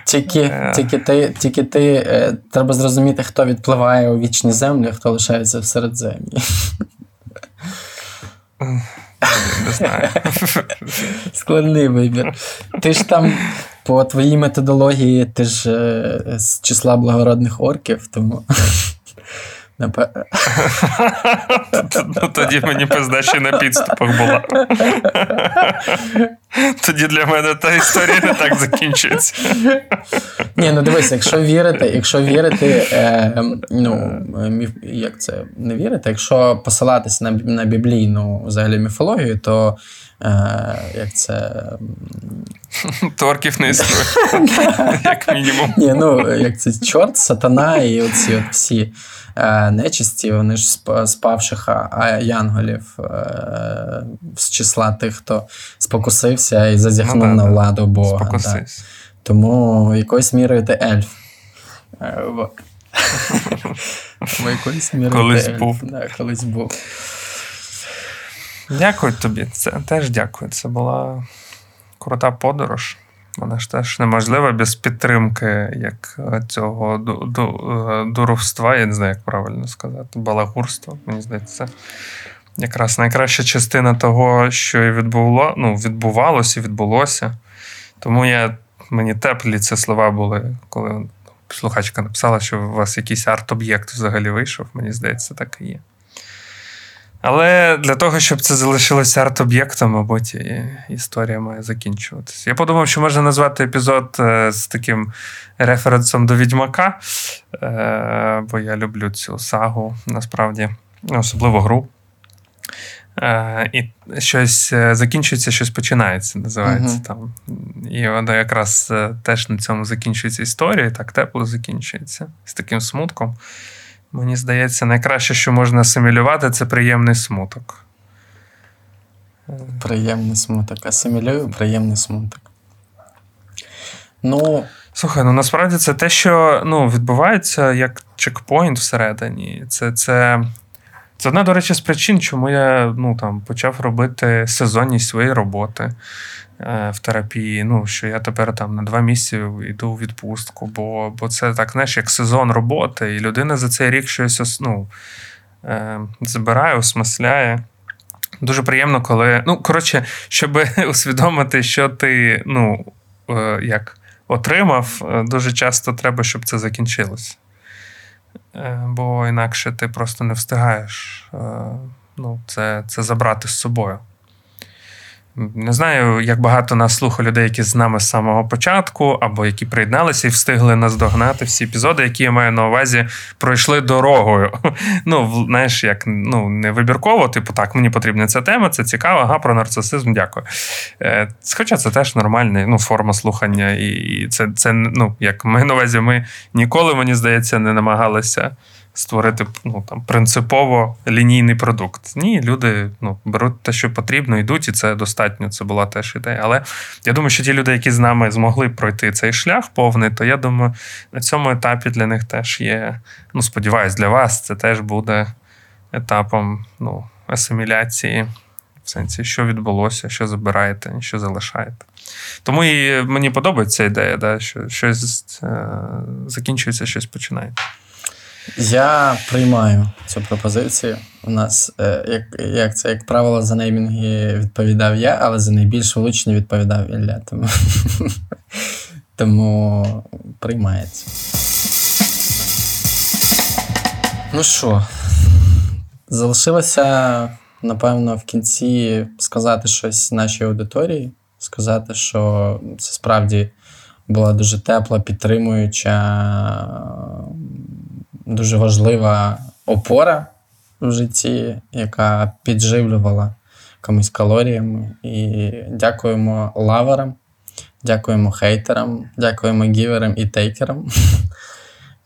Тільки, Е. тільки ти, тільки ти е, треба зрозуміти, хто відпливає у вічні землі, а хто лишається в середземлі. Не знаю. *laughs* Складний вибір. Ти ж там, по твоїй методології, ти ж е, з числа благородних орків, тому. *laughs* Ну, тоді мені пизда ще на підступах була. Тоді для мене та історія не так закінчується. Ні, ну дивись, якщо вірити, якщо вірити, е, ну, як це не вірити, якщо посилатися на, на біблійну взагалі міфологію, то як це. *laughs* Торків не існує. *laughs* Як мінімум. Ні, ну як це чорт, сатана і оці от всі е, нечисті, вони ж спавших янголів е, з числа тих, хто спокусився і зазіхнув Ну, на владу Бога. Тому якоюсь мірою ти ельф. Е, *laughs* Колись був. Колись був. Дякую тобі. Це теж дякую. Це була крута подорож. Вона ж теж неможлива без підтримки як е, цього е, дуровства, я не знаю, як правильно сказати, балагурства. Мені здається, це якраз найкраща частина того, що і відбуло, ну, відбувалося і відбулося. Тому я, мені теплі ці слова були, коли слухачка написала, що у вас якийсь арт-об'єкт взагалі вийшов. Мені здається, так і є. Але для того, щоб це залишилося арт-об'єктом, мабуть, історія має закінчуватися. Я подумав, що можна назвати епізод е, з таким референсом до Відьмака, е, бо я люблю цю сагу, насправді, особливо гру. Е, І щось закінчується, щось починається, називається Мгм. там. І вона якраз теж на цьому закінчується історія, і так тепло закінчується з таким смутком. Мені здається, найкраще, що можна асимілювати, це приємний смуток. Приємний смуток. Асимілюю приємний смуток. Ну, Слухай, ну насправді це те, що ну, відбувається як чекпоінт всередині. Це, це, це одна, до речі, з причин, чому я ну, там, почав робити сезонність своєї роботи в терапії. Ну, що я тепер там на два місяці йду у відпустку, бо, бо це так, знаєш, як сезон роботи, і людина за цей рік щось ну, е, збирає, осмисляє. Дуже приємно, коли. Ну, коротше, щоб *laughs* усвідомити, що ти, ну, е, як отримав, е, дуже часто треба, щоб це закінчилось. Е, Бо інакше ти просто не встигаєш е, ну, це, це забрати з собою. Не знаю, як багато нас слухає людей, які з нами з самого початку, або які приєдналися і встигли наздогнати всі епізоди, які я маю на увазі, пройшли дорогою. *laughs* Ну, знаєш, як ну, не вибірково, типу, так, мені потрібна ця тема, це цікаво, ага, про нарцисизм, дякую. Е, Хоча це теж нормальна ну, форма слухання, і це, це ну, як маю на увазі, ми ніколи, мені здається, не намагалися створити ну, там, принципово лінійний продукт. Ні, люди ну, беруть те, що потрібно, йдуть, і це достатньо. Це була теж ідея. Але я думаю, що ті люди, які з нами змогли пройти цей шлях повний, то я думаю, на цьому етапі для них теж є. Ну, сподіваюсь, для вас це теж буде етапом ну, асиміляції. В сенсі, що відбулося, що забираєте, що залишаєте. Тому і мені подобається ідея, да, що щось е, закінчується, щось починається. Я приймаю цю пропозицію. У нас, е, як, як це, як правило, за неймінги відповідав я, але за найбільш влучні відповідав Ілля. Тому, *laughs* тому приймається. Ну що, залишилося, напевно, в кінці сказати щось нашій аудиторії, сказати, що це справді була дуже тепла, підтримуюча, дуже важлива опора в житті, яка підживлювала комусь калоріями. І дякуємо лаверам, дякуємо хейтерам, дякуємо гіверам і тейкерам. *laughs*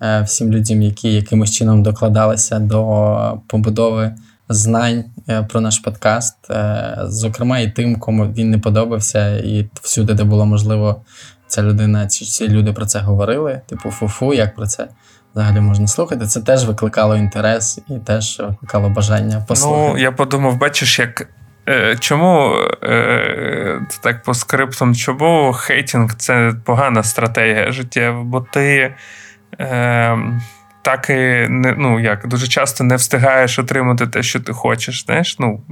Е, Всім людям, які якимось чином докладалися до побудови знань е, про наш подкаст. Е, Зокрема, і тим, кому він не подобався, і всюди, де було можливо, ця людина, ці, ці люди про це говорили. Типу, фу-фу, як про це взагалі можна слухати. Це теж викликало інтерес і теж викликало бажання послухати. Ну, я подумав, бачиш, як. е, Чому е, так по скриптам, чому хейтінг це погана стратегія життєва? Бо ти е, так і не, ну, як, дуже часто не встигаєш отримати те, що ти хочеш. Знаєш, ну,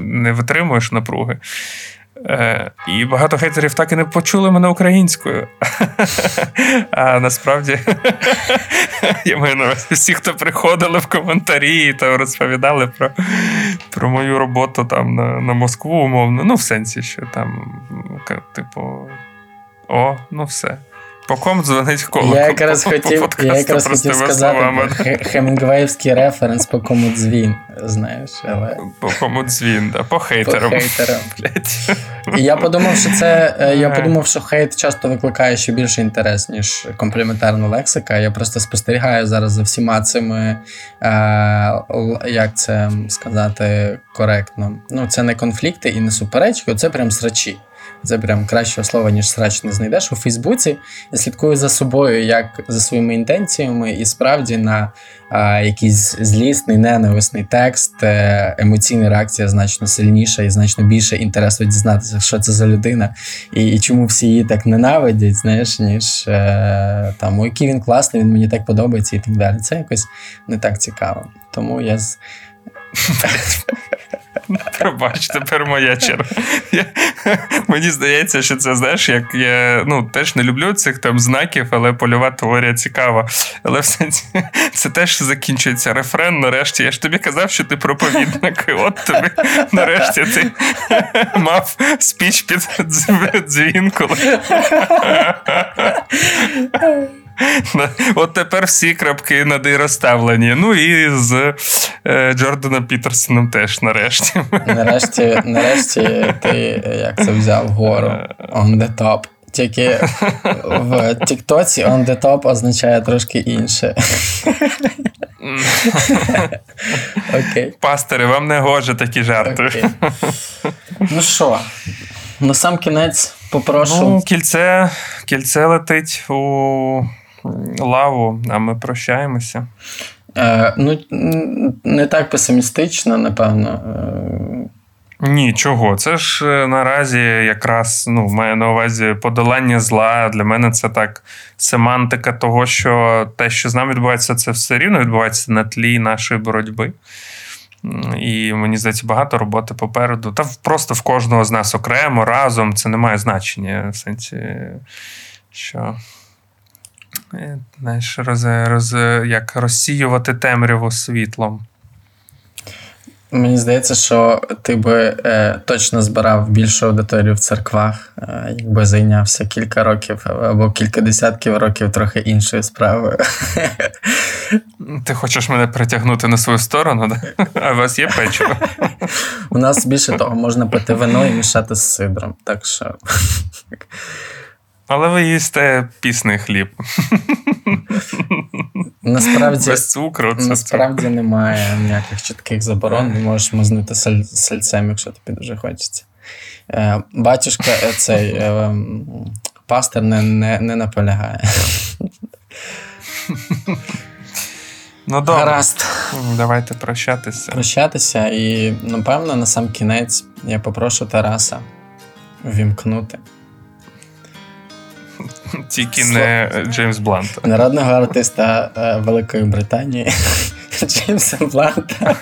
не витримуєш напруги. Е, і багато хейтерів так і не почули мене українською. *laughs* А насправді *laughs* я маю на увазі всі, хто приходили в коментарі та розповідали про, про мою роботу там на, на Москву, умовно. Ну, в сенсі, що там, типу, о, ну все. По ком дзвонить коло? Я якраз по, по хотів, я якраз хотів сказати словами. хе- референс по кому дзвін, знаєш, але По кому дзвін, да, по по хейтерам. хейтерам. *laughs* Блядь. І я подумав, що це е, я подумав, що хейт часто викликає ще більше інтерес, ніж компліментарна лексика. Я просто спостерігаю зараз за всіма цими, е, як це сказати коректно. Ну, це не конфлікти і не суперечки, це прям срачі. Це прям кращого слова, ніж срач не знайдеш у Фейсбуці. Я слідкую за собою, як за своїми інтенціями, і справді на а, якийсь злісний, ненависний текст, е, емоційна реакція значно сильніша і значно більше інтересу дізнатися, що це за людина, і, і чому всі її так ненавидять, знаєш, ніж е, там, о, який він класний, він мені так подобається і так далі. Це якось не так цікаво. Тому я з. *laughs* *laughs* Пробач, тепер моя черга. Я, *laughs* мені здається, що це знаєш, як я ну, теж не люблю цих там знаків, але польова теорія цікава. Але в сенсі *laughs* це теж закінчується рефрен. Нарешті. Я ж тобі казав, що ти проповідник. І От тобі нарешті ти мав спіч під дзвінку. От тепер всі крапки над «і» розставлені. Ну і з е, Джорданом Пітерсоном теж нарешті. Нарешті, нарешті ти е, як це взяв гору on the top. Тільки в Тіктоці on the top означає трошки інше. Окей. Пастори, вам не гоже такі жарти. Окей. Ну що, на сам кінець попрошу. Ну, кільце, кільце летить у лаву, а ми прощаємося. Е, ну, не так песимістично, напевно. Е, Ні, чого? Це ж е, наразі якраз ну, має на увазі подолання зла. Для мене це так семантика того, що те, що з нами відбувається, це все рівно відбувається на тлі нашої боротьби. І мені здається, багато роботи попереду. Та просто в кожного з нас окремо, разом це не має значення. В сенсі, що знаєш, роз, роз, як розсіювати темряву світлом. Мені здається, що ти би е, точно збирав більшу аудиторію в церквах, е, якби зайнявся кілька років або кілька десятків років трохи іншою справою. *laughs* Ти хочеш мене притягнути на свою сторону, да? а у вас є печиво? У нас більше того, можна пити вино і мішати з сидром. Так що Але ви їсте пісний хліб. насправді. Без цукру. Це Насправді немає ніяких чітких заборон. Можеш мазнути саль- сальцем, якщо тобі дуже хочеться. Е, батюшка, е, цей е, м, пастор не, не, не наполягає. Ну добре, Гаразд. давайте прощатися. Прощатися, і, напевно, на сам кінець я попрошу Тараса вімкнути Тільки не Джеймс Бланта. народного артиста е, Великої Британії *laughs* Джеймса Бланта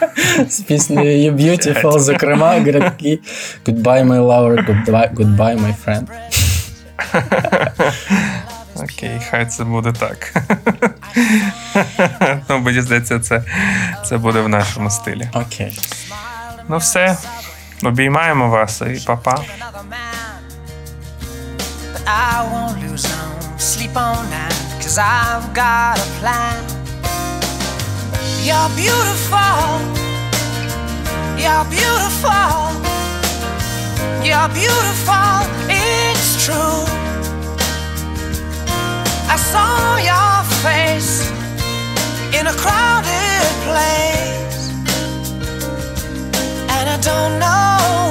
з піснею You Beautiful, зокрема, грядки Goodbye, my lover, goodbye, goodbye, my friend. Окей, хай це буде так. *laughs* ну, мені здається, це, це буде в нашому стилі. Окей. Ну все. Обіймаємо вас і па-па. I won't lose no sleep on that, cause I've got a plan. You're beautiful. You're beautiful. You're beautiful. It's true. I saw your face in a crowded place. And I don't know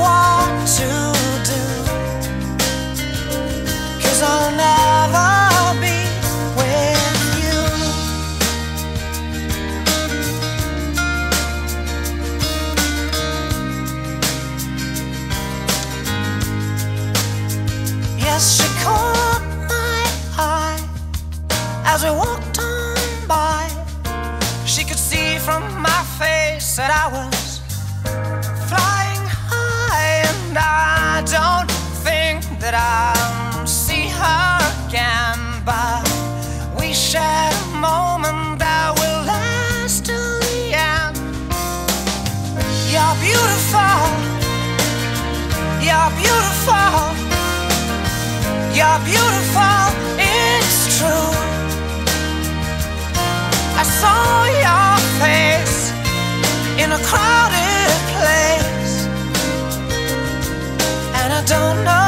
as we walked on by. She could see from my face that I was flying high, and I don't think that I'll see her again. But we shared a moment that will last till the end. You're beautiful. You're beautiful. You're beautiful. Saw your face in a crowded place, and I don't know